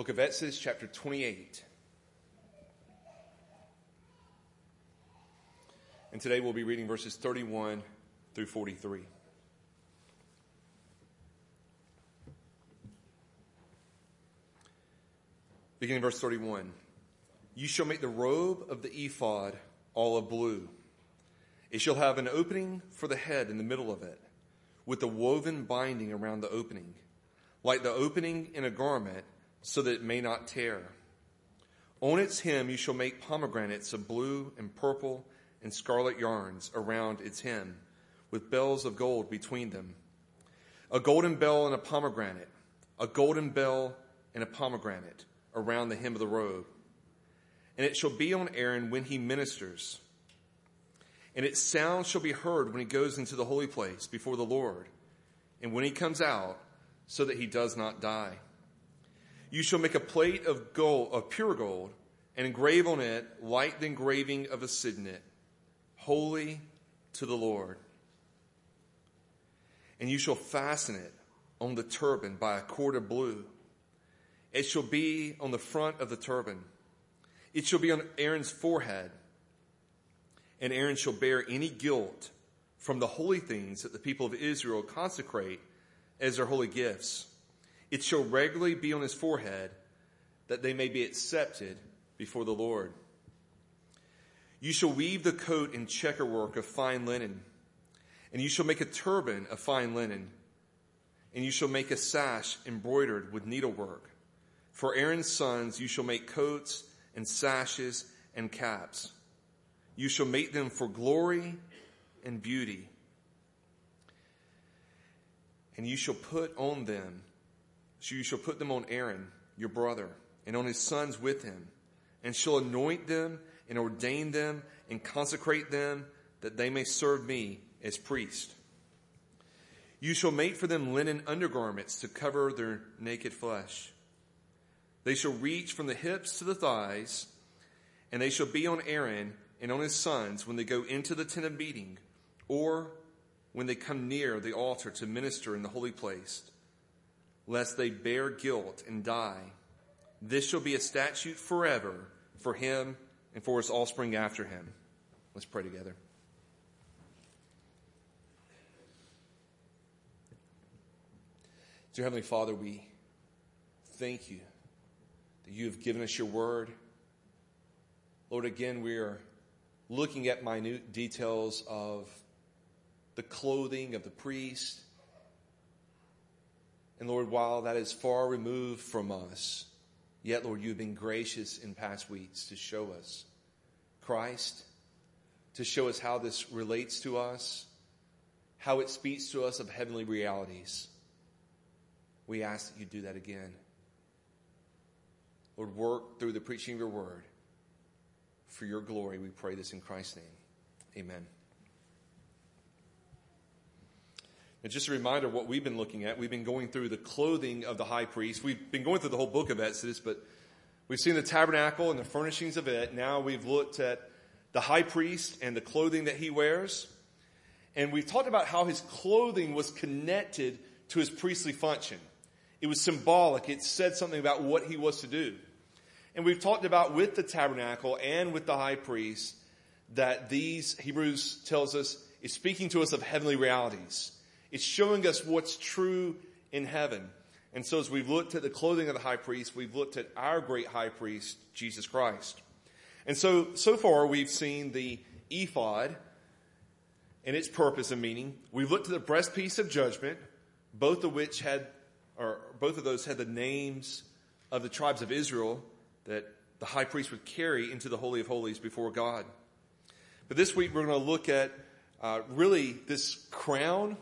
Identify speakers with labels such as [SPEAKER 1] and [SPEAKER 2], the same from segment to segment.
[SPEAKER 1] Book of Exodus, chapter 28. And today we'll be reading verses 31 through 43. Beginning verse 31. You shall make the robe of the ephod all of blue. It shall have an opening for the head in the middle of it, with a woven binding around the opening, like the opening in a garment, so that it may not tear. On its hem you shall make pomegranates of blue and purple and scarlet yarns around its hem, with bells of gold between them. A golden bell and a pomegranate, a golden bell and a pomegranate around the hem of the robe. And it shall be on Aaron when he ministers. And its sound shall be heard when he goes into the holy place before the Lord, and when he comes out, so that he does not die. You shall make a plate of gold, of pure gold, and engrave on it like the engraving of a signet, holy to the Lord. And you shall fasten it on the turban by a cord of blue it shall be on the front of the turban. It shall be on Aaron's forehead. And Aaron shall bear any guilt from the holy things that the people of Israel consecrate as their holy gifts. It shall regularly be on his forehead that they may be accepted before the Lord. You shall weave the coat in checker work of fine linen, and you shall make a turban of fine linen, and you shall make a sash embroidered with needlework. For Aaron's sons you shall make coats and sashes and caps. You shall make them for glory and beauty. And you shall put on them, so you shall put them on Aaron, your brother, and on his sons with him, and shall anoint them and ordain them and consecrate them that they may serve me as priest. You shall make for them linen undergarments to cover their naked flesh. They shall reach from the hips to the thighs, and they shall be on Aaron and on his sons when they go into the tent of meeting, or when they come near the altar to minister in the holy place, lest they bear guilt and die. This shall be a statute forever for him and for his offspring after him. Let's pray together. Dear Heavenly Father, we thank you that you have given us your word. Lord, again, we are looking at minute details of the clothing of the priest. And Lord, while that is far removed from us, yet, Lord, you've been gracious in past weeks to show us Christ, to show us how this relates to us, how it speaks to us of heavenly realities. We ask that you do that again. Lord, work through the preaching of your word. For your glory, we pray this in Christ's name. Amen. And just a reminder of what we've been looking at. We've been going through the clothing of the high priest. We've been going through the whole book of Exodus, but we've seen the tabernacle and the furnishings of it. Now we've looked at the high priest and the clothing that he wears. And we've talked about how his clothing was connected to his priestly function. It was symbolic. It said something about what he was to do. And we've talked about with the tabernacle and with the high priest that these, Hebrews tells us, is speaking to us of heavenly realities. It's showing us what's true in heaven. And so as we've looked at the clothing of the high priest, we've looked at our great high priest, Jesus Christ. And so, so far we've seen the ephod and its purpose and meaning. We've looked at the breastpiece of judgment, both of which had, or both of those had the names of the tribes of Israel that the high priest would carry into the Holy of Holies before God. But this week we're going to look at uh, really this crown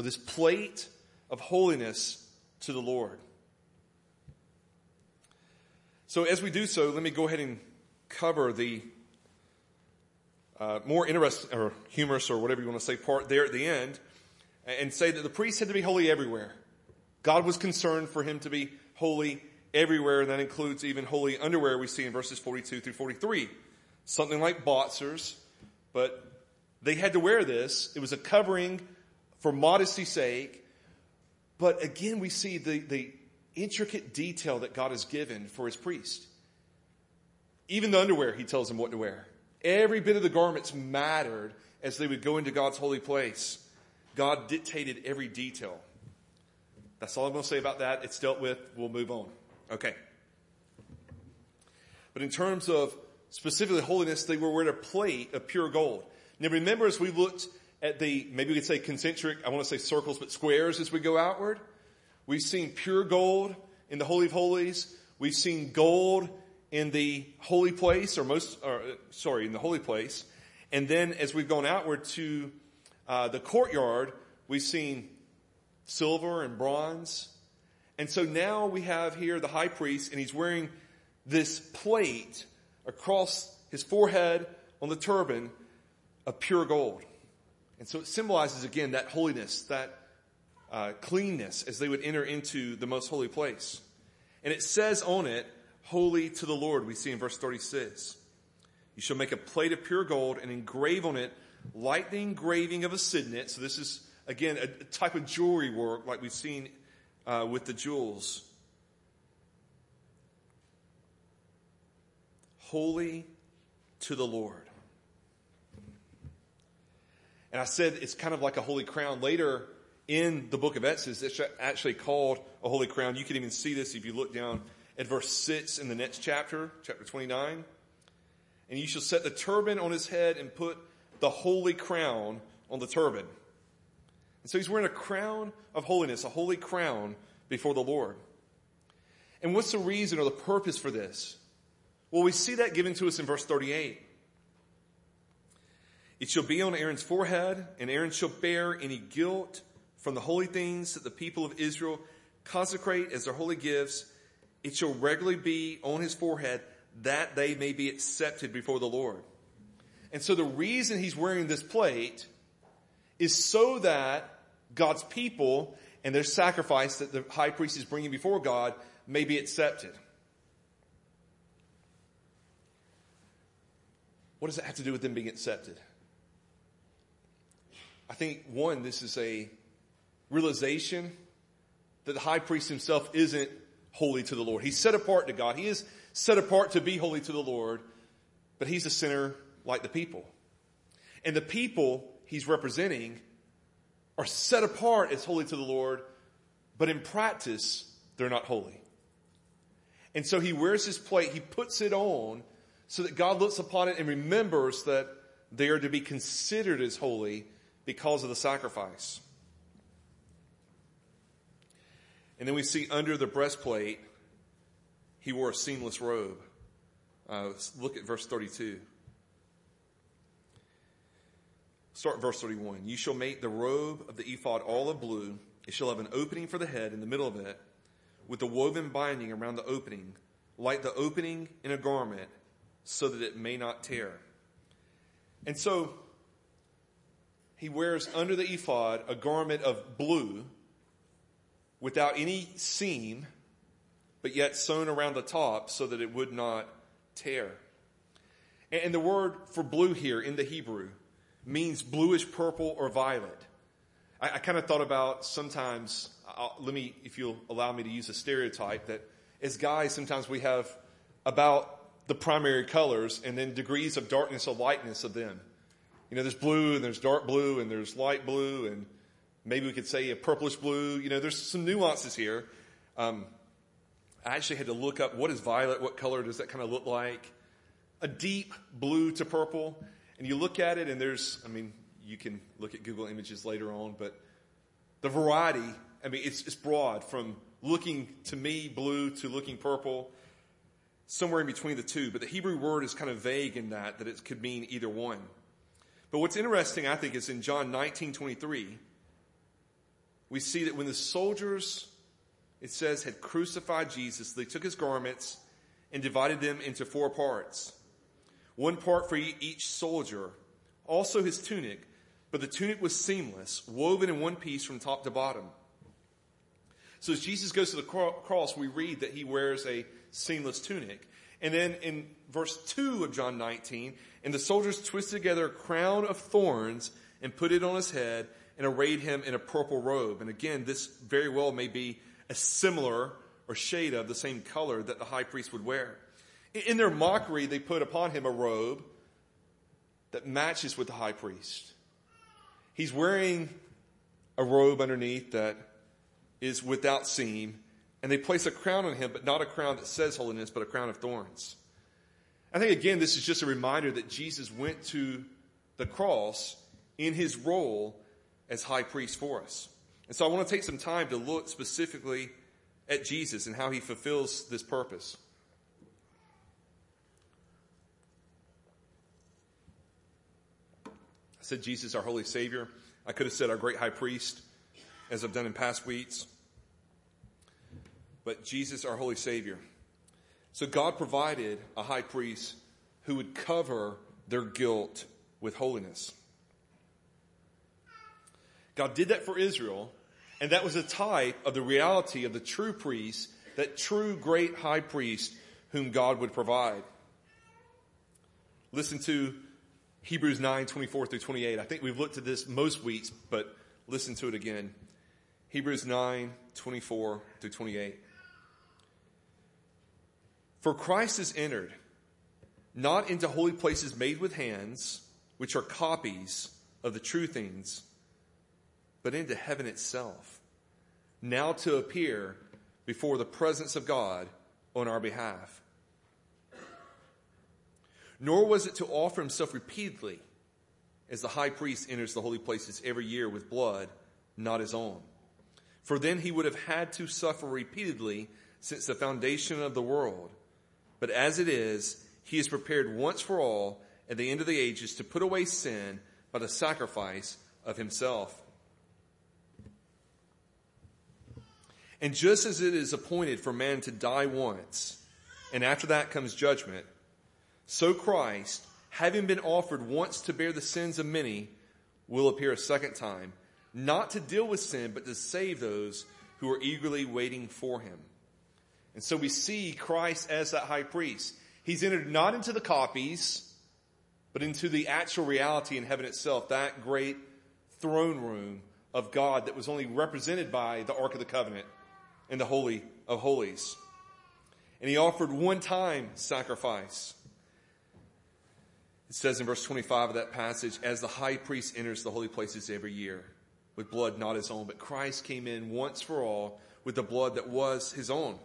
[SPEAKER 1] or this plate of holiness to the Lord. So as we do so, let me go ahead and cover the uh, more interesting or humorous or whatever you want to say part there at the end and say that the priest had to be holy everywhere. God was concerned for him to be holy everywhere. and That includes even holy underwear we see in verses 42 through 43. Something like boxers, but they had to wear this. It was a covering for modesty's sake. But again, we see the, the intricate detail that God has given for his priest. Even the underwear, he tells them what to wear. Every bit of the garments mattered as they would go into God's holy place. God dictated every detail. That's all I'm going to say about that. It's dealt with. We'll move on. Okay. But in terms of specifically holiness, they were wearing a plate of pure gold. Now remember as we looked at the, maybe we could say concentric, I want to say circles, but squares as we go outward. We've seen pure gold in the Holy of Holies. We've seen gold in the holy place, or most, or, sorry, in the holy place. And then as we've gone outward to uh, the courtyard, we've seen silver and bronze. And so now we have here the high priest, and he's wearing this plate across his forehead on the turban of pure gold. And so it symbolizes again that holiness, that uh, cleanness as they would enter into the most holy place. And it says on it, holy to the Lord, we see in verse 36. You shall make a plate of pure gold and engrave on it like the engraving of a signet. So this is, again, a, type of jewelry work like we've seen uh, with the jewels. Holy to the Lord. And I said it's kind of like a holy crown. Later in the book of Exodus, it's actually called a holy crown. You can even see this if you look down at verse 6 in the next chapter, chapter 29. And you shall set the turban on his head and put the holy crown on the turban. And so he's wearing a crown of holiness, a holy crown before the Lord. And what's the reason or the purpose for this? Well, we see that given to us in verse 38. It shall be on Aaron's forehead, and Aaron shall bear any guilt from the holy things that the people of Israel consecrate as their holy gifts. It shall regularly be on his forehead that they may be accepted before the Lord. And so the reason he's wearing this plate is so that God's people and their sacrifice that the high priest is bringing before God may be accepted. What does that have to do with them being accepted? I think, one, this is a realization that the high priest himself isn't holy to the Lord. He's set apart to God. He is set apart to be holy to the Lord, but he's a sinner like the people. And the people he's representing are set apart as holy to the Lord, but in practice, they're not holy. And so he wears his plate, he puts it on so that God looks upon it and remembers that they are to be considered as holy because of the sacrifice. And then we see under the breastplate, he wore a seamless robe. Uh, look at verse 32. Start verse 31. You shall make the robe of the ephod all of blue. It shall have an opening for the head in the middle of it, with a woven binding around the opening, like the opening in a garment, so that it may not tear. And so he wears under the ephod a garment of blue without any seam, but yet sewn around the top so that it would not tear. And the word for blue here in the Hebrew means bluish purple or violet. I, I kind of thought about sometimes, I'll, let me, if you'll allow me to use a stereotype, that as guys, sometimes we have about the primary colors and then degrees of darkness or lightness of them. You know, there's blue and there's dark blue and there's light blue and maybe we could say a purplish blue. You know, there's some nuances here. Um, I actually had to look up what is violet, what color does that kind of look like? A deep blue to purple. And you look at it and there's, I mean, you can look at Google images later on, but the variety, I mean, it's, it's broad from looking to me blue to looking purple, somewhere in between the two. But the Hebrew word is kind of vague in that, that it could mean either one. But what's interesting, I think, is in John 19 23, we see that when the soldiers, it says, had crucified Jesus, they took his garments and divided them into four parts. One part for each soldier, also his tunic, but the tunic was seamless, woven in one piece from top to bottom. So as Jesus goes to the cross, we read that he wears a seamless tunic. And then in verse 2 of John 19, and the soldiers twisted together a crown of thorns and put it on his head and arrayed him in a purple robe. And again, this very well may be a similar or shade of the same color that the high priest would wear. In their mockery, they put upon him a robe that matches with the high priest. He's wearing a robe underneath that is without seam, and they place a crown on him, but not a crown that says holiness, but a crown of thorns. I think, again, this is just a reminder that Jesus went to the cross in his role as high priest for us. And so I want to take some time to look specifically at Jesus and how he fulfills this purpose. I said Jesus, our holy Savior. I could have said our great high priest, as I've done in past weeks. But Jesus, our holy Savior. So God provided a high priest who would cover their guilt with holiness. God did that for Israel, and that was a type of the reality of the true priest, that true great high priest whom God would provide. Listen to Hebrews 9, 24 through 28. I think we've looked at this most weeks, but listen to it again. Hebrews 9, 24 through 28. For Christ has entered, not into holy places made with hands, which are copies of the true things, but into heaven itself, now to appear before the presence of God on our behalf. Nor was it to offer himself repeatedly, as the high priest enters the holy places every year with blood, not his own. For then he would have had to suffer repeatedly since the foundation of the world. But as it is, he is prepared once for all at the end of the ages to put away sin by the sacrifice of himself. And just as it is appointed for man to die once, and after that comes judgment, so Christ, having been offered once to bear the sins of many, will appear a second time, not to deal with sin, but to save those who are eagerly waiting for him. And so we see Christ as that high priest. He's entered not into the copies, but into the actual reality in heaven itself, that great throne room of God that was only represented by the Ark of the Covenant and the Holy of Holies. And he offered one time sacrifice. It says in verse 25 of that passage, as the high priest enters the holy places every year with blood not his own, but Christ came in once for all with the blood that was his own.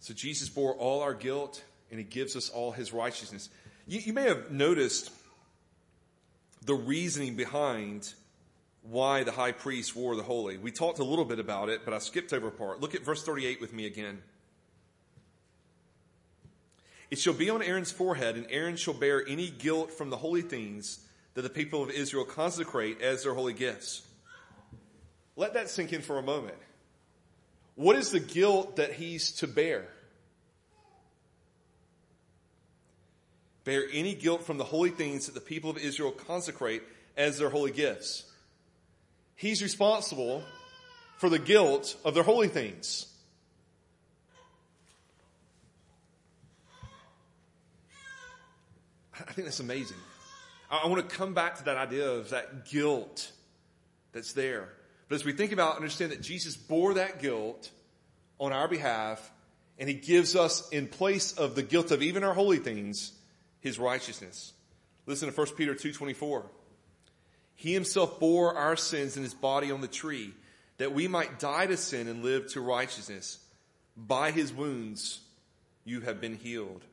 [SPEAKER 1] So Jesus bore all our guilt and he gives us all his righteousness. You, you may have noticed the reasoning behind why the high priest wore the holy. We talked a little bit about it, but I skipped over a part. Look at verse 38 with me again. It shall be on Aaron's forehead, and Aaron shall bear any guilt from the holy things that the people of Israel consecrate as their holy gifts. Let that sink in for a moment. What is the guilt that he's to bear? Bear any guilt from the holy things that the people of Israel consecrate as their holy gifts. He's responsible for the guilt of their holy things. I think that's amazing. I want to come back to that idea of that guilt that's there. But as we think about, understand that Jesus bore that guilt on our behalf, and he gives us, in place of the guilt of even our holy things, his righteousness. Listen to 1 Peter 2.24. He himself bore our sins in his body on the tree, that we might die to sin and live to righteousness. By his wounds you have been healed.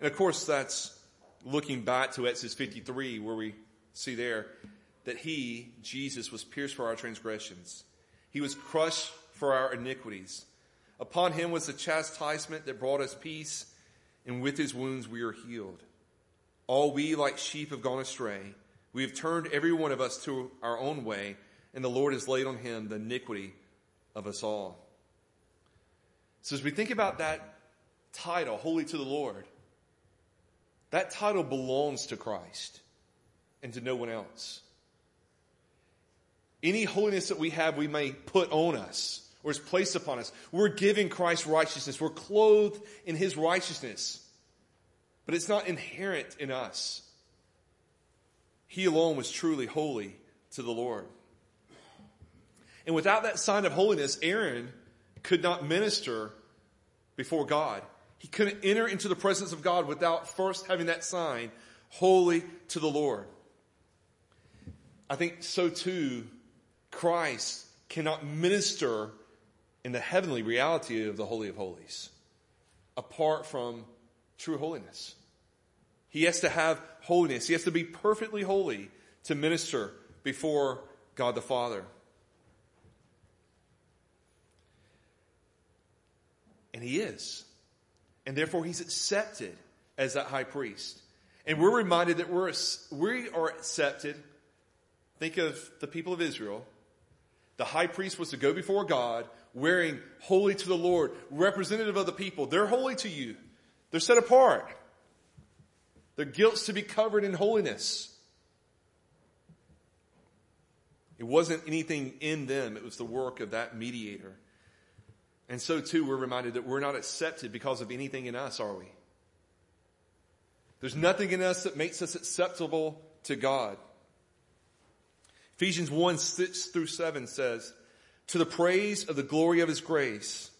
[SPEAKER 1] And of course, that's looking back to Exodus 53, where we see there that he, Jesus, was pierced for our transgressions. He was crushed for our iniquities. Upon him was the chastisement that brought us peace, and with his wounds we are healed. All we like sheep have gone astray. We have turned every one of us to our own way, and the Lord has laid on him the iniquity of us all. So as we think about that title, Holy to the Lord, that title belongs to Christ and to no one else. Any holiness that we have, we may put on us or is placed upon us. We're giving Christ righteousness. We're clothed in his righteousness. But it's not inherent in us. He alone was truly holy to the Lord. And without that sign of holiness, Aaron could not minister before God. He couldn't enter into the presence of God without first having that sign, holy to the Lord. I think so too, Christ cannot minister in the heavenly reality of the Holy of Holies apart from true holiness. He has to have holiness. He has to be perfectly holy to minister before God the Father. And he is. And therefore he's accepted as that high priest. And we're reminded that we're, we are accepted. Think of the people of Israel. The high priest was to go before God wearing holy to the Lord, representative of the people. They're holy to you. They're set apart. Their guilt's to be covered in holiness. It wasn't anything in them. It was the work of that mediator. And so too, we're reminded that we're not accepted because of anything in us, are we? There's nothing in us that makes us acceptable to God. Ephesians 1, 6 through 7 says, to the praise of the glory of his grace,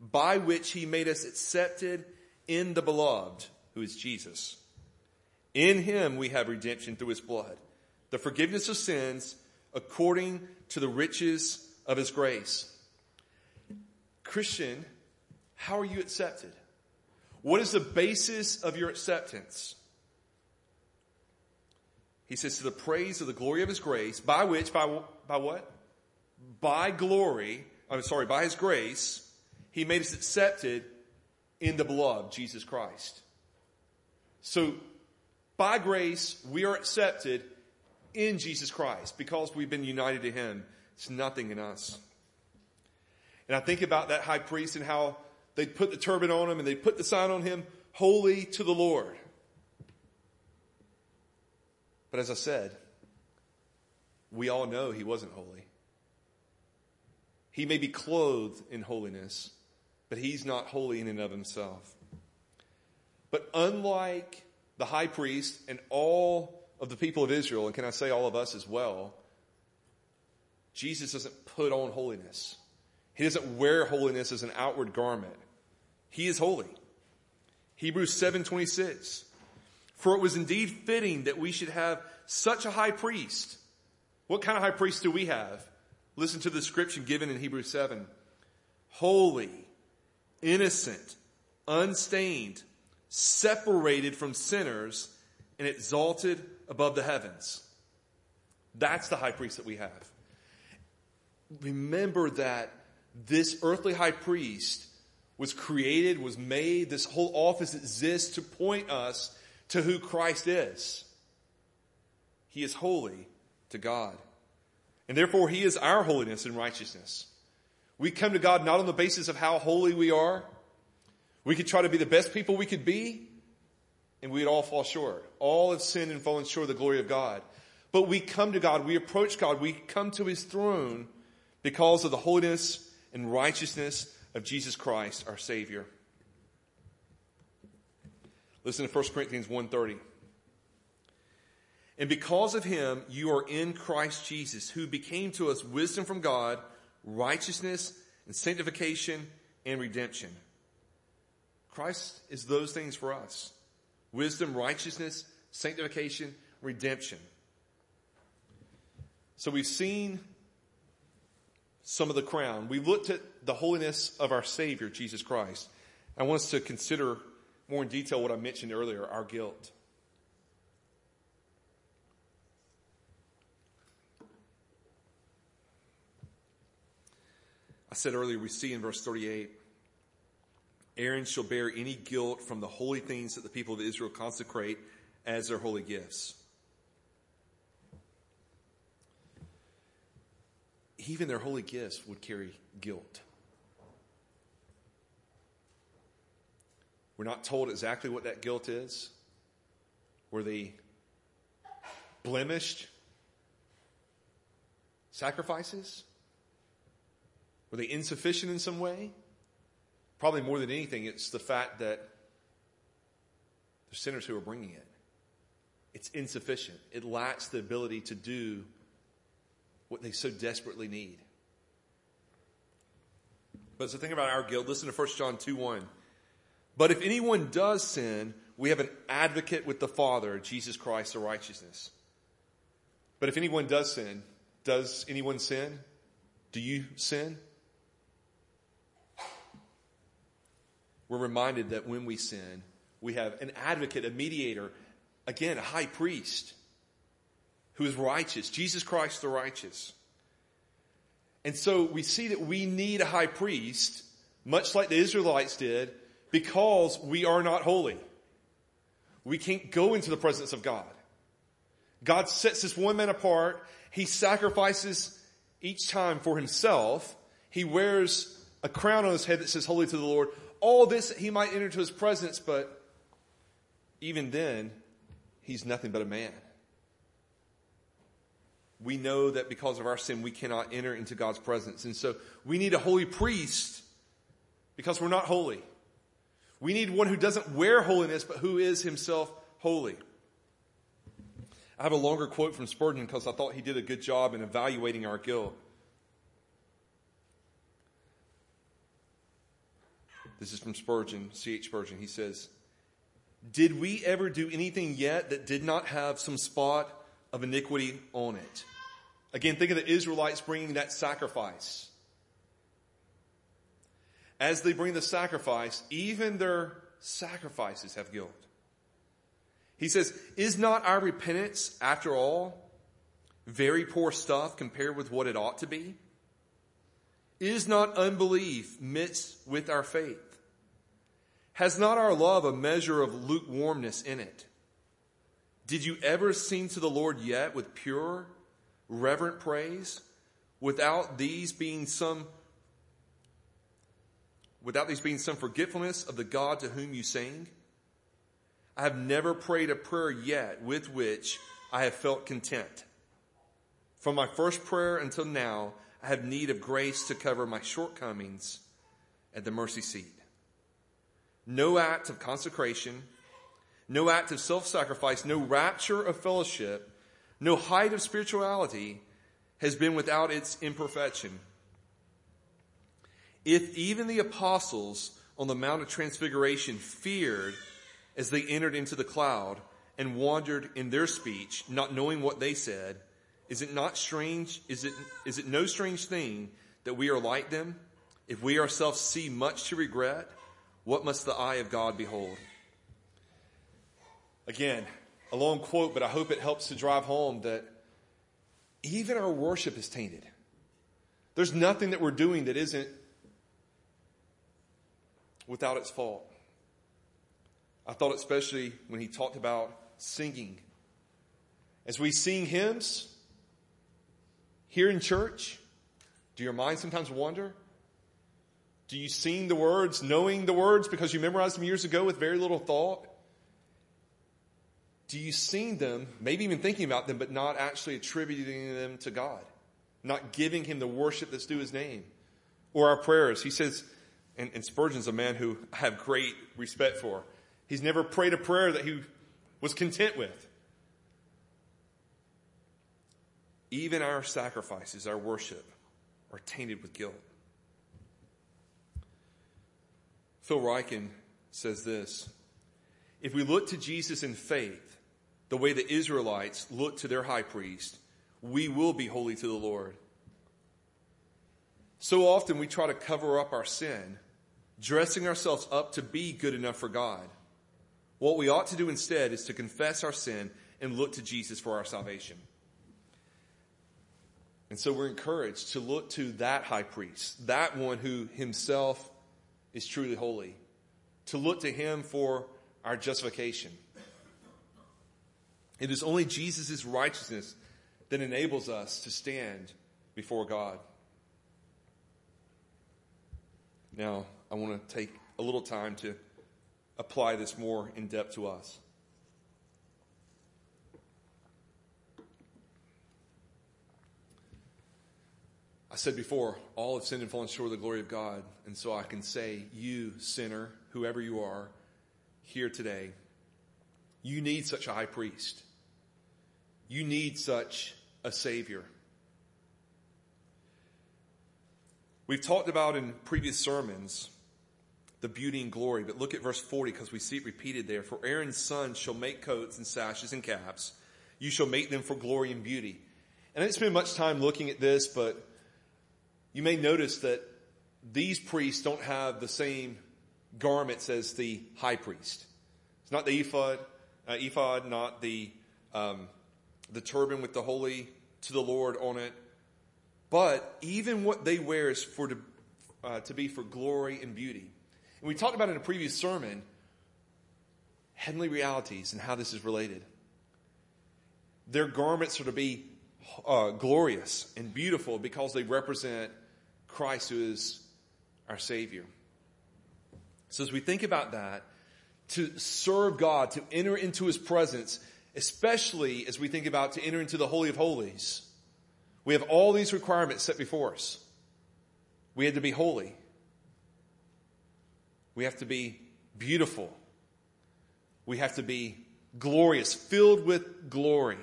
[SPEAKER 1] by which he made us accepted in the beloved, who is Jesus. In him we have redemption through his blood, the forgiveness of sins according to the riches of his grace. Christian, how are you accepted? What is the basis of your acceptance? He says, to the praise of the glory of his grace, by which, by, by what? by glory, I'm sorry, by his grace, he made us accepted in the beloved, Jesus Christ. So, by grace, we are accepted in Jesus Christ because we've been united to him. It's nothing in us. And I think about that high priest and how they put the turban on him and they put the sign on him, holy to the Lord. But as I said, we all know he wasn't holy. He may be clothed in holiness, but he's not holy in and of himself. But unlike the high priest and all of the people of Israel, and can I say all of us as well, Jesus doesn't put on holiness. He doesn't wear holiness as an outward garment. He is holy. Hebrews 7:26 For it was indeed fitting that we should have such a high priest. What kind of high priest do we have? Listen to the description given in Hebrews 7. Holy, innocent, unstained, separated from sinners, and exalted above the heavens. That's the high priest that we have. Remember that this earthly high priest was created, was made, this whole office exists to point us to who Christ is. He is holy to God. And therefore, He is our holiness and righteousness. We come to God not on the basis of how holy we are. We could try to be the best people we could be, and we'd all fall short. All have sinned and fallen short of the glory of God. But we come to God, we approach God, we come to His throne because of the holiness and righteousness of Jesus Christ, our Savior. Listen to 1 Corinthians 1.30. And because of him, you are in Christ Jesus, who became to us wisdom from God, righteousness and sanctification and redemption. Christ is those things for us. Wisdom, righteousness, sanctification, redemption. So we've seen some of the crown. We've looked at the holiness of our Savior, Jesus Christ. I want us to consider more in detail what I mentioned earlier, our guilt. I said earlier, we see in verse 38 Aaron shall bear any guilt from the holy things that the people of Israel consecrate as their holy gifts. Even their holy gifts would carry guilt. We're not told exactly what that guilt is. Were they blemished sacrifices? Were they insufficient in some way? Probably more than anything, it's the fact that the sinners who are bringing it. It's insufficient. It lacks the ability to do what they so desperately need. But so think about our guilt. Listen to 1 John 2 1. But if anyone does sin, we have an advocate with the Father, Jesus Christ, the righteousness. But if anyone does sin, does anyone sin? Do you sin? We're reminded that when we sin, we have an advocate, a mediator, again, a high priest who is righteous, Jesus Christ the righteous. And so we see that we need a high priest, much like the Israelites did, because we are not holy. We can't go into the presence of God. God sets this one man apart. He sacrifices each time for himself. He wears a crown on his head that says holy to the Lord. All this he might enter into his presence, but even then, he's nothing but a man. We know that because of our sin, we cannot enter into God's presence. And so we need a holy priest because we're not holy. We need one who doesn't wear holiness, but who is himself holy. I have a longer quote from Spurgeon because I thought he did a good job in evaluating our guilt. This is from Spurgeon, C.H. Spurgeon. He says, Did we ever do anything yet that did not have some spot of iniquity on it? Again, think of the Israelites bringing that sacrifice as they bring the sacrifice, even their sacrifices have guilt. He says, Is not our repentance, after all, very poor stuff compared with what it ought to be? Is not unbelief mixed with our faith? Has not our love a measure of lukewarmness in it? Did you ever sing to the Lord yet with pure, reverent praise, without these being some without these being some forgetfulness of the God to whom you sing? I have never prayed a prayer yet with which I have felt content. From my first prayer until now, I have need of grace to cover my shortcomings at the mercy seat. No act of consecration, no act of self sacrifice, no rapture of fellowship, no height of spirituality has been without its imperfection. If even the apostles on the Mount of Transfiguration feared as they entered into the cloud and wandered in their speech, not knowing what they said, is it not strange? Is it, is it no strange thing that we are like them? If we ourselves see much to regret, what must the eye of God behold? Again, a long quote, but I hope it helps to drive home that even our worship is tainted. There's nothing that we're doing that isn't without its fault. I thought especially when he talked about singing. As we sing hymns here in church, do your minds sometimes wander? Do you sing the words knowing the words because you memorized them years ago with very little thought? Do you sing them, maybe even thinking about them, but not actually attributing them to God? Not giving him the worship that's due his name? Or our prayers. He says, and, and Spurgeon's a man who I have great respect for. He's never prayed a prayer that he was content with. Even our sacrifices, our worship, are tainted with guilt. Phil Ryken says this If we look to Jesus in faith, the way the Israelites looked to their high priest, we will be holy to the Lord. So often we try to cover up our sin dressing ourselves up to be good enough for God. What we ought to do instead is to confess our sin and look to Jesus for our salvation. And so we're encouraged to look to that high priest, that one who himself is truly holy, to look to him for our justification. It is only Jesus' righteousness that enables us to stand before God. Now, I want to take a little time to apply this more in depth to us. I said before, all have sinned and fallen short of the glory of God. And so I can say, you, sinner, whoever you are, here today, you need such a high priest. You need such a Savior. We've talked about in previous sermons the beauty and glory, but look at verse 40 because we see it repeated there. For Aaron's sons shall make coats and sashes and caps. You shall make them for glory and beauty. And I didn't spend much time looking at this, but you may notice that these priests don't have the same garments as the high priest. It's not the ephod, uh, ephod, not the um, the turban with the holy to the Lord on it. But even what they wear is for to, uh, to be for glory and beauty. And we talked about in a previous sermon heavenly realities and how this is related. Their garments are to be uh, glorious and beautiful because they represent Christ, who is our Savior. So as we think about that, to serve God, to enter into His presence, especially as we think about to enter into the Holy of Holies, we have all these requirements set before us. We had to be holy. We have to be beautiful. We have to be glorious, filled with glory.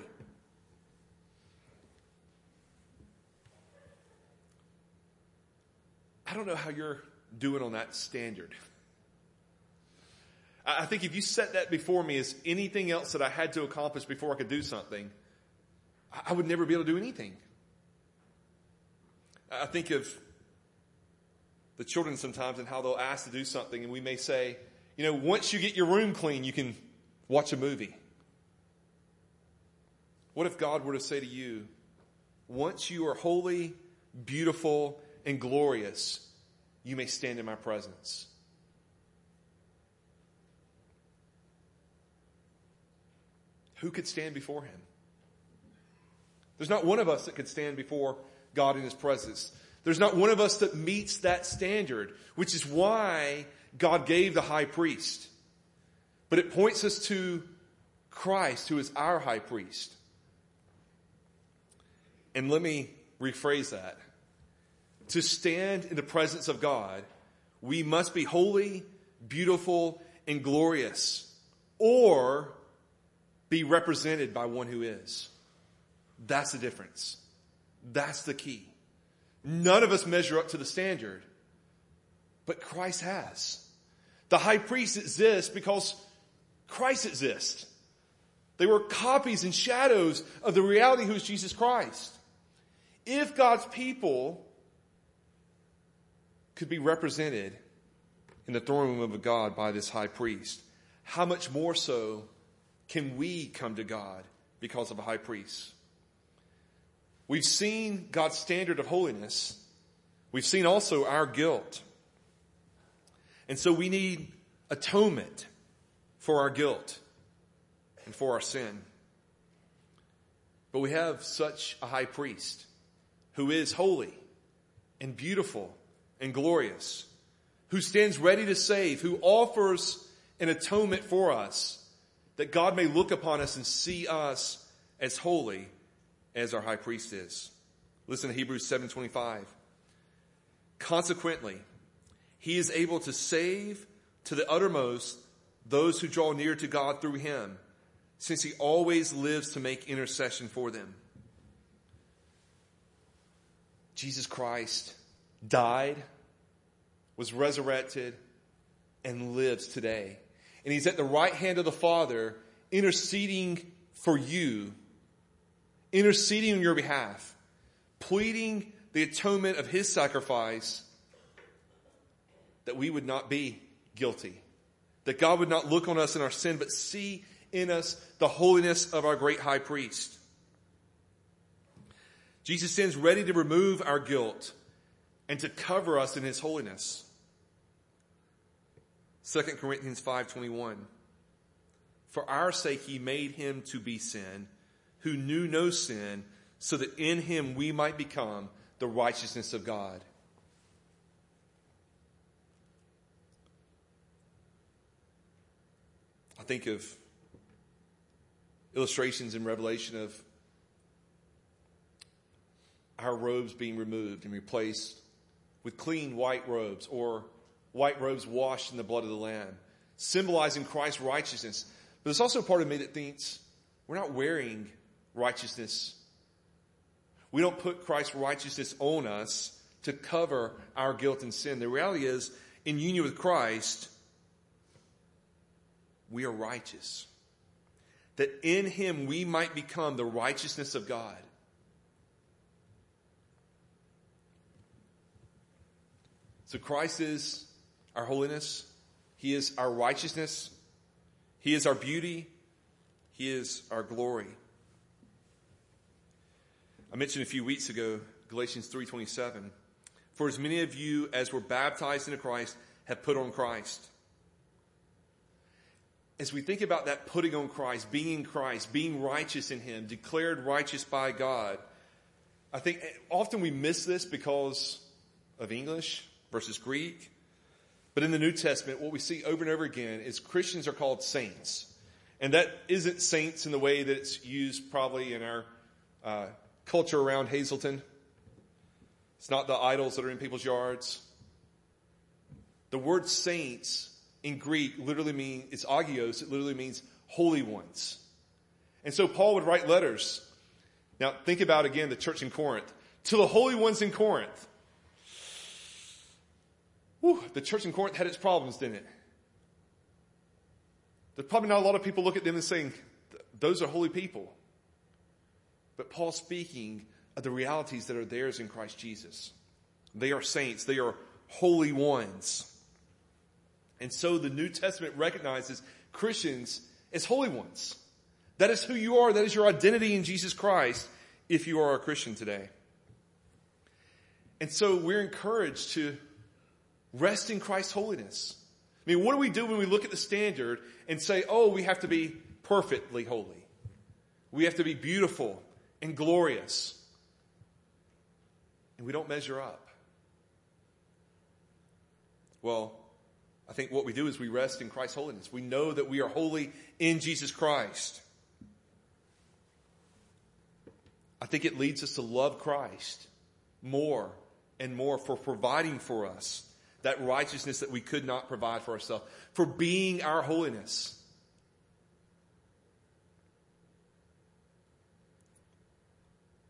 [SPEAKER 1] I don't know how you're doing on that standard. I think if you set that before me as anything else that I had to accomplish before I could do something, I would never be able to do anything. I think of the children sometimes and how they'll ask to do something, and we may say, you know, once you get your room clean, you can watch a movie. What if God were to say to you, once you are holy, beautiful, and glorious, you may stand in my presence. Who could stand before him? There's not one of us that could stand before God in his presence. There's not one of us that meets that standard, which is why God gave the high priest. But it points us to Christ, who is our high priest. And let me rephrase that to stand in the presence of God, we must be holy, beautiful, and glorious, or be represented by one who is. That's the difference. That's the key. None of us measure up to the standard, but Christ has. The high priest exists because Christ exists. They were copies and shadows of the reality who is Jesus Christ. If God's people could be represented in the throne room of God by this high priest, how much more so can we come to God because of a high priest? We've seen God's standard of holiness. We've seen also our guilt. And so we need atonement for our guilt and for our sin. But we have such a high priest who is holy and beautiful and glorious, who stands ready to save, who offers an atonement for us, that God may look upon us and see us as holy as our high priest is. Listen to Hebrews 7:25. Consequently, he is able to save to the uttermost those who draw near to God through him, since he always lives to make intercession for them. Jesus Christ died, was resurrected, and lives today. And he's at the right hand of the Father interceding for you, interceding on your behalf, pleading the atonement of his sacrifice that we would not be guilty, that God would not look on us in our sin, but see in us the holiness of our great high priest. Jesus stands ready to remove our guilt and to cover us in his holiness. 2 Corinthians 5:21 For our sake he made him to be sin who knew no sin so that in him we might become the righteousness of God. I think of illustrations in Revelation of our robes being removed and replaced with clean white robes or white robes washed in the blood of the Lamb, symbolizing Christ's righteousness. But there's also part of me that thinks we're not wearing righteousness. We don't put Christ's righteousness on us to cover our guilt and sin. The reality is, in union with Christ, we are righteous. That in him we might become the righteousness of God. So Christ is our holiness. He is our righteousness. He is our beauty. He is our glory. I mentioned a few weeks ago Galatians 3:27. For as many of you as were baptized into Christ have put on Christ. As we think about that putting on Christ, being in Christ, being righteous in him, declared righteous by God, I think often we miss this because of English versus Greek. But in the New Testament, what we see over and over again is Christians are called saints. And that isn't saints in the way that it's used probably in our uh, culture around Hazleton. It's not the idols that are in people's yards. The word saints in Greek literally means, it's agios, it literally means holy ones. And so Paul would write letters. Now think about again the church in Corinth. To the holy ones in Corinth. Whew, the church in Corinth had its problems, didn't it? There's probably not a lot of people look at them and saying, those are holy people. But Paul's speaking of the realities that are theirs in Christ Jesus. They are saints. They are holy ones. And so the New Testament recognizes Christians as holy ones. That is who you are. That is your identity in Jesus Christ if you are a Christian today. And so we're encouraged to Rest in Christ's holiness. I mean, what do we do when we look at the standard and say, oh, we have to be perfectly holy? We have to be beautiful and glorious. And we don't measure up. Well, I think what we do is we rest in Christ's holiness. We know that we are holy in Jesus Christ. I think it leads us to love Christ more and more for providing for us that righteousness that we could not provide for ourselves, for being our holiness.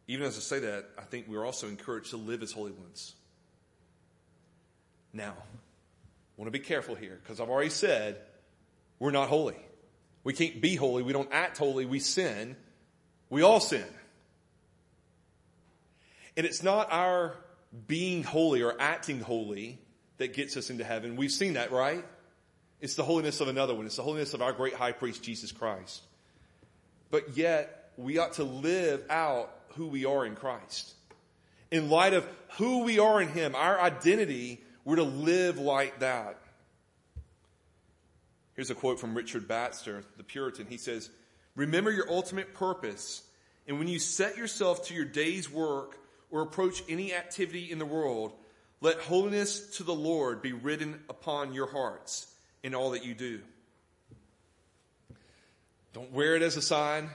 [SPEAKER 1] Even as I say that, I think we're also encouraged to live as holy ones. Now, I want to be careful here because I've already said we're not holy. We can't be holy. We don't act holy. We sin. We all sin. And it's not our being holy or acting holy that gets us into heaven. We've seen that, right? It's the holiness of another one. It's the holiness of our great high priest, Jesus Christ. But yet, we ought to live out who we are in Christ. In light of who we are in Him, our identity, we're to live like that. Here's a quote from Richard Baxter, the Puritan. He says, Remember your ultimate purpose, and when you set yourself to your day's work or approach any activity in the world, let holiness to the Lord be written upon your hearts in all that you do. Don't wear it as a sign,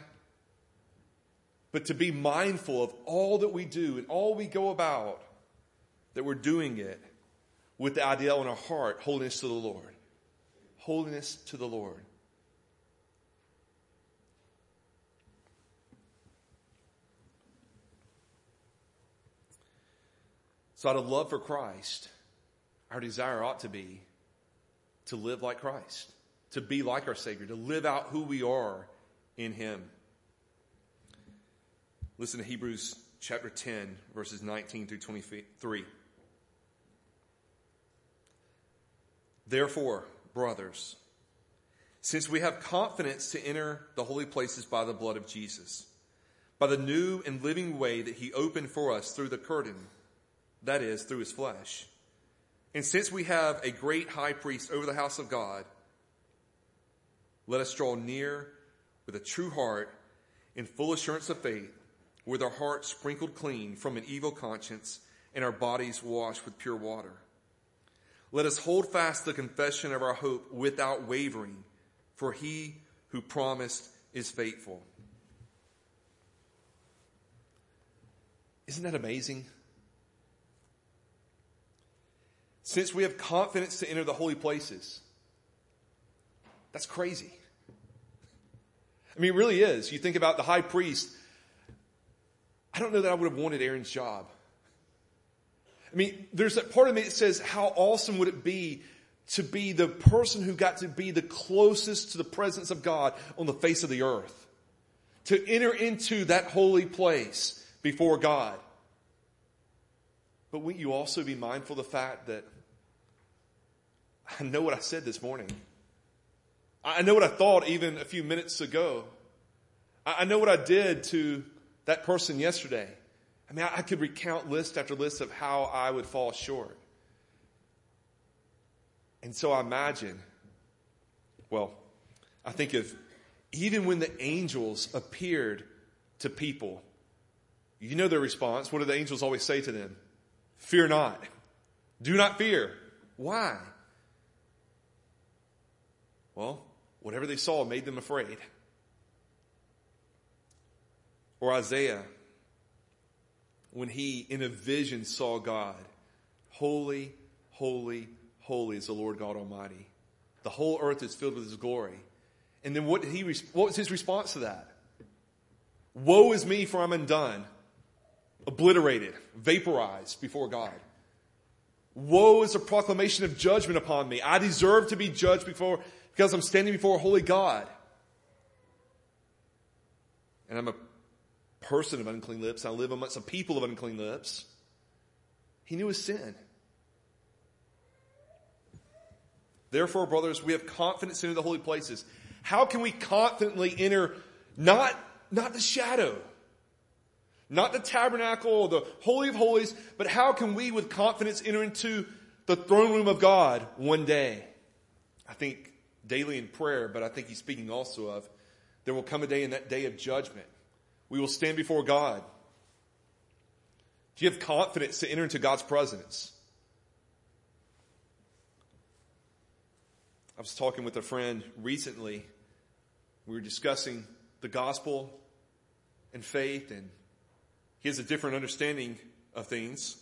[SPEAKER 1] but to be mindful of all that we do and all we go about, that we're doing it with the idea in our heart, holiness to the Lord. Holiness to the Lord. So, out of love for Christ, our desire ought to be to live like Christ, to be like our Savior, to live out who we are in Him. Listen to Hebrews chapter 10, verses 19 through 23. Therefore, brothers, since we have confidence to enter the holy places by the blood of Jesus, by the new and living way that He opened for us through the curtain, that is, through his flesh. And since we have a great high priest over the house of God, let us draw near with a true heart in full assurance of faith, with our hearts sprinkled clean from an evil conscience and our bodies washed with pure water. Let us hold fast the confession of our hope without wavering, for he who promised is faithful. Isn't that amazing? since we have confidence to enter the holy places. That's crazy. I mean, it really is. You think about the high priest. I don't know that I would have wanted Aaron's job. I mean, there's that part of me that says, how awesome would it be to be the person who got to be the closest to the presence of God on the face of the earth? To enter into that holy place before God. But wouldn't you also be mindful of the fact that I know what I said this morning? I know what I thought even a few minutes ago. I know what I did to that person yesterday. I mean, I could recount list after list of how I would fall short. And so I imagine, well, I think of even when the angels appeared to people, you know their response. What do the angels always say to them? Fear not. Do not fear. Why? Well, whatever they saw made them afraid. Or Isaiah, when he in a vision saw God, holy, holy, holy is the Lord God Almighty. The whole earth is filled with his glory. And then what, he, what was his response to that? Woe is me, for I'm undone, obliterated, vaporized before God. Woe is a proclamation of judgment upon me. I deserve to be judged before, because I'm standing before a holy God. And I'm a person of unclean lips. I live amongst a people of unclean lips. He knew his sin. Therefore, brothers, we have confidence into the holy places. How can we confidently enter not, not the shadow, not the tabernacle or the holy of holies, but how can we with confidence enter into the throne room of God one day? I think daily in prayer, but I think he's speaking also of there will come a day in that day of judgment we will stand before God. Do you have confidence to enter into God's presence? I was talking with a friend recently. We were discussing the gospel and faith, and he has a different understanding of things.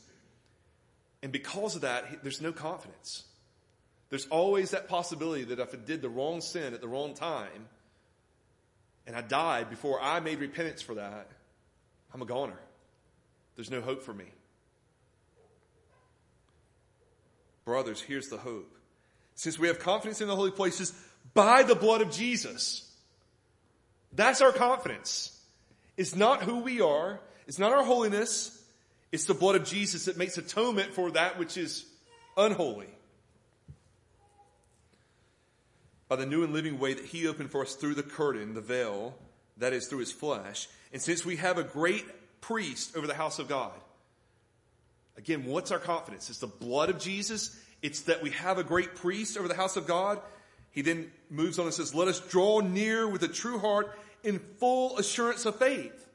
[SPEAKER 1] And because of that, there's no confidence. There's always that possibility that if I did the wrong sin at the wrong time, and I died before I made repentance for that, I'm a goner. There's no hope for me. Brothers, here's the hope. Since we have confidence in the holy places by the blood of Jesus, that's our confidence. It's not who we are. It's not our holiness. It's the blood of Jesus that makes atonement for that which is unholy by the new and living way that he opened for us through the curtain, the veil, that is through his flesh. And since we have a great priest over the house of God, again, what's our confidence? It's the blood of Jesus. It's that we have a great priest over the house of God. He then moves on and says, let us draw near with a true heart in full assurance of faith.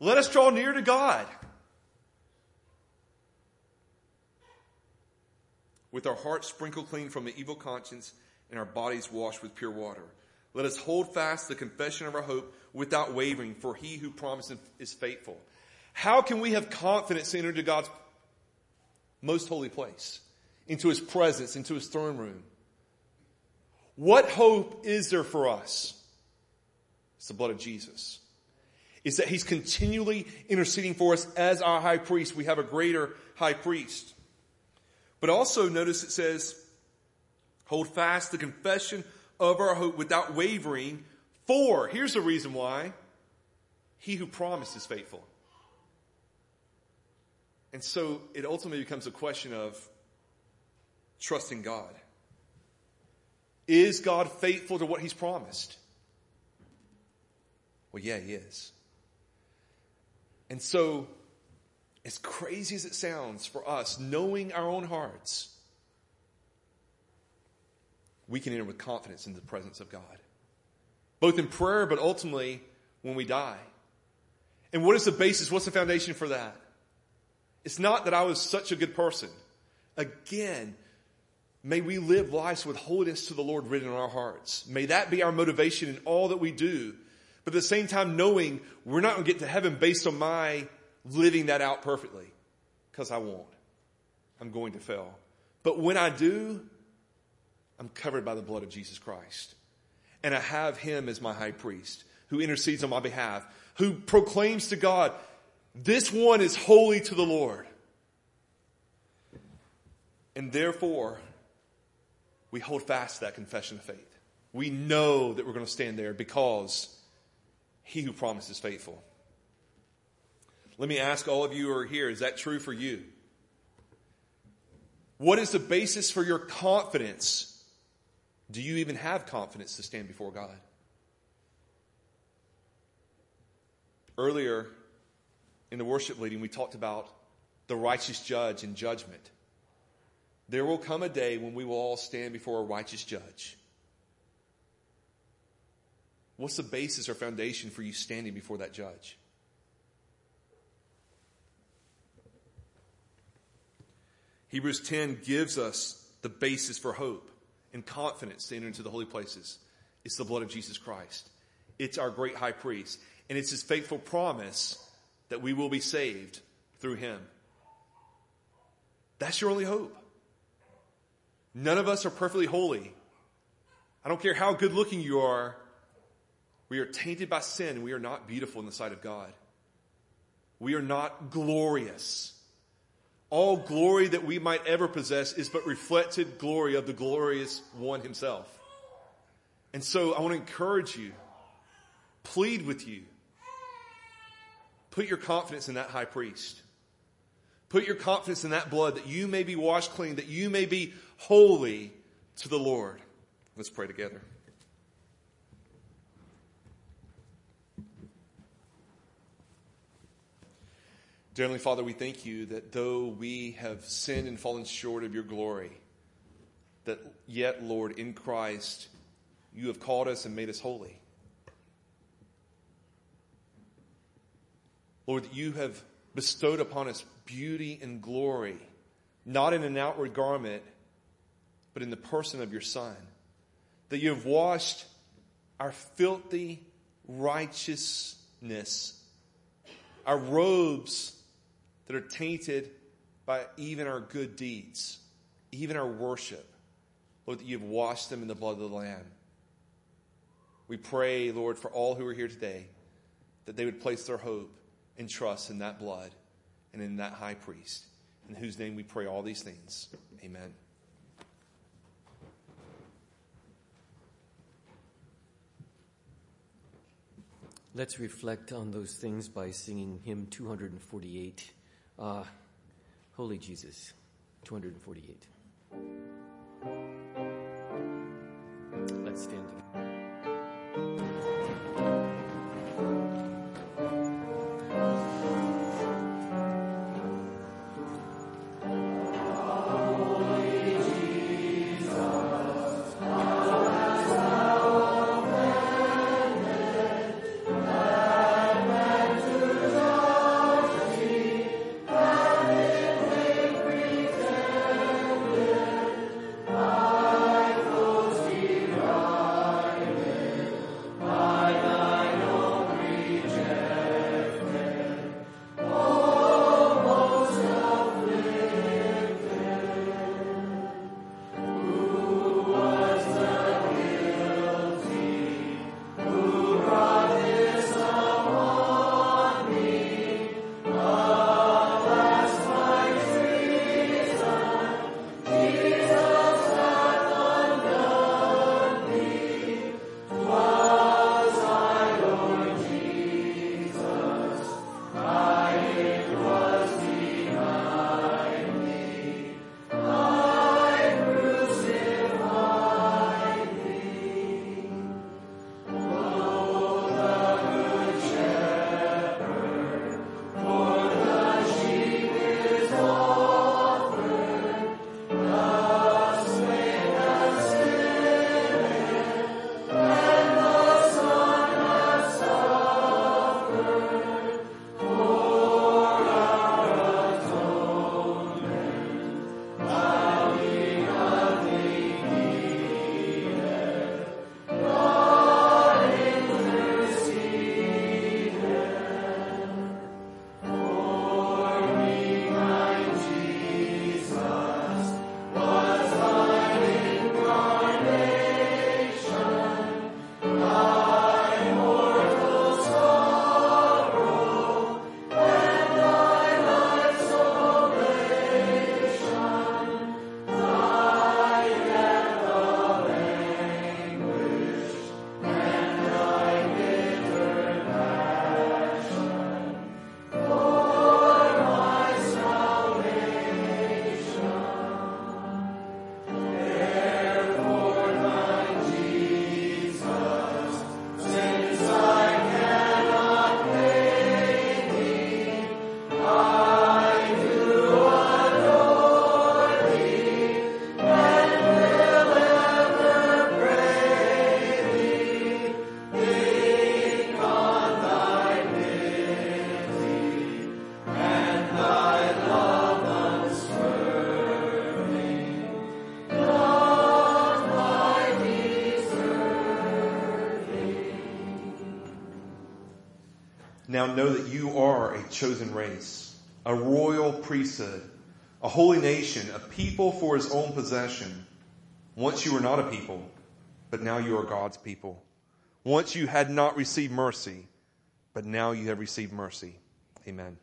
[SPEAKER 1] Let us draw near to God. With our hearts sprinkled clean from the evil conscience and our bodies washed with pure water. Let us hold fast the confession of our hope without wavering, for he who promised is faithful. How can we have confidence to enter into God's most holy place, into his presence, into his throne room? What hope is there for us? It's the blood of Jesus. It's that he's continually interceding for us as our high priest. We have a greater high priest. But also notice it says, Hold fast the confession of our hope without wavering. For, here's the reason why. He who promised is faithful. And so it ultimately becomes a question of trusting God. Is God faithful to what he's promised? Well, yeah, he is. And so, as crazy as it sounds for us, knowing our own hearts, we can enter with confidence into the presence of God. Both in prayer, but ultimately when we die. And what is the basis? What's the foundation for that? It's not that I was such a good person. Again, may we live lives with holiness to the Lord written in our hearts. May that be our motivation in all that we do. But at the same time, knowing we're not going to get to heaven based on my living that out perfectly. Because I won't. I'm going to fail. But when I do, I'm covered by the blood of Jesus Christ. And I have him as my high priest who intercedes on my behalf, who proclaims to God, this one is holy to the Lord. And therefore, we hold fast to that confession of faith. We know that we're going to stand there because he who promised is faithful. Let me ask all of you who are here, is that true for you? What is the basis for your confidence? Do you even have confidence to stand before God? Earlier in the worship leading, we talked about the righteous judge and judgment. There will come a day when we will all stand before a righteous judge. What's the basis or foundation for you standing before that judge? Hebrews 10 gives us the basis for hope and confidence to enter into the holy places. It's the blood of Jesus Christ. It's our great high priest. And it's his faithful promise that we will be saved through him. That's your only hope. None of us are perfectly holy. I don't care how good looking you are. We are tainted by sin. and We are not beautiful in the sight of God. We are not glorious. All glory that we might ever possess is but reflected glory of the glorious one himself. And so I want to encourage you, plead with you, put your confidence in that high priest. Put your confidence in that blood that you may be washed clean, that you may be holy to the Lord. Let's pray together. Dear Heavenly Father, we thank you that though we have sinned and fallen short of your glory, that yet, Lord, in Christ, you have called us and made us holy. Lord, that you have bestowed upon us beauty and glory, not in an outward garment, but in the person of your Son. That you have washed our filthy righteousness, our robes that are tainted by even our good deeds, even our worship. Lord, that you've washed them in the blood of the Lamb. We pray, Lord, for all who are here today, that they would place their hope and trust in that blood and in that high priest, in whose name we pray all these things. Amen.
[SPEAKER 2] Let's reflect on those things by singing hymn 248, uh, Holy Jesus, 248. Let's stand together.
[SPEAKER 1] A royal priesthood, a holy nation, a people for his own possession. Once you were not a people, but now you are God's people. Once you had not received mercy, but now you have received mercy. Amen.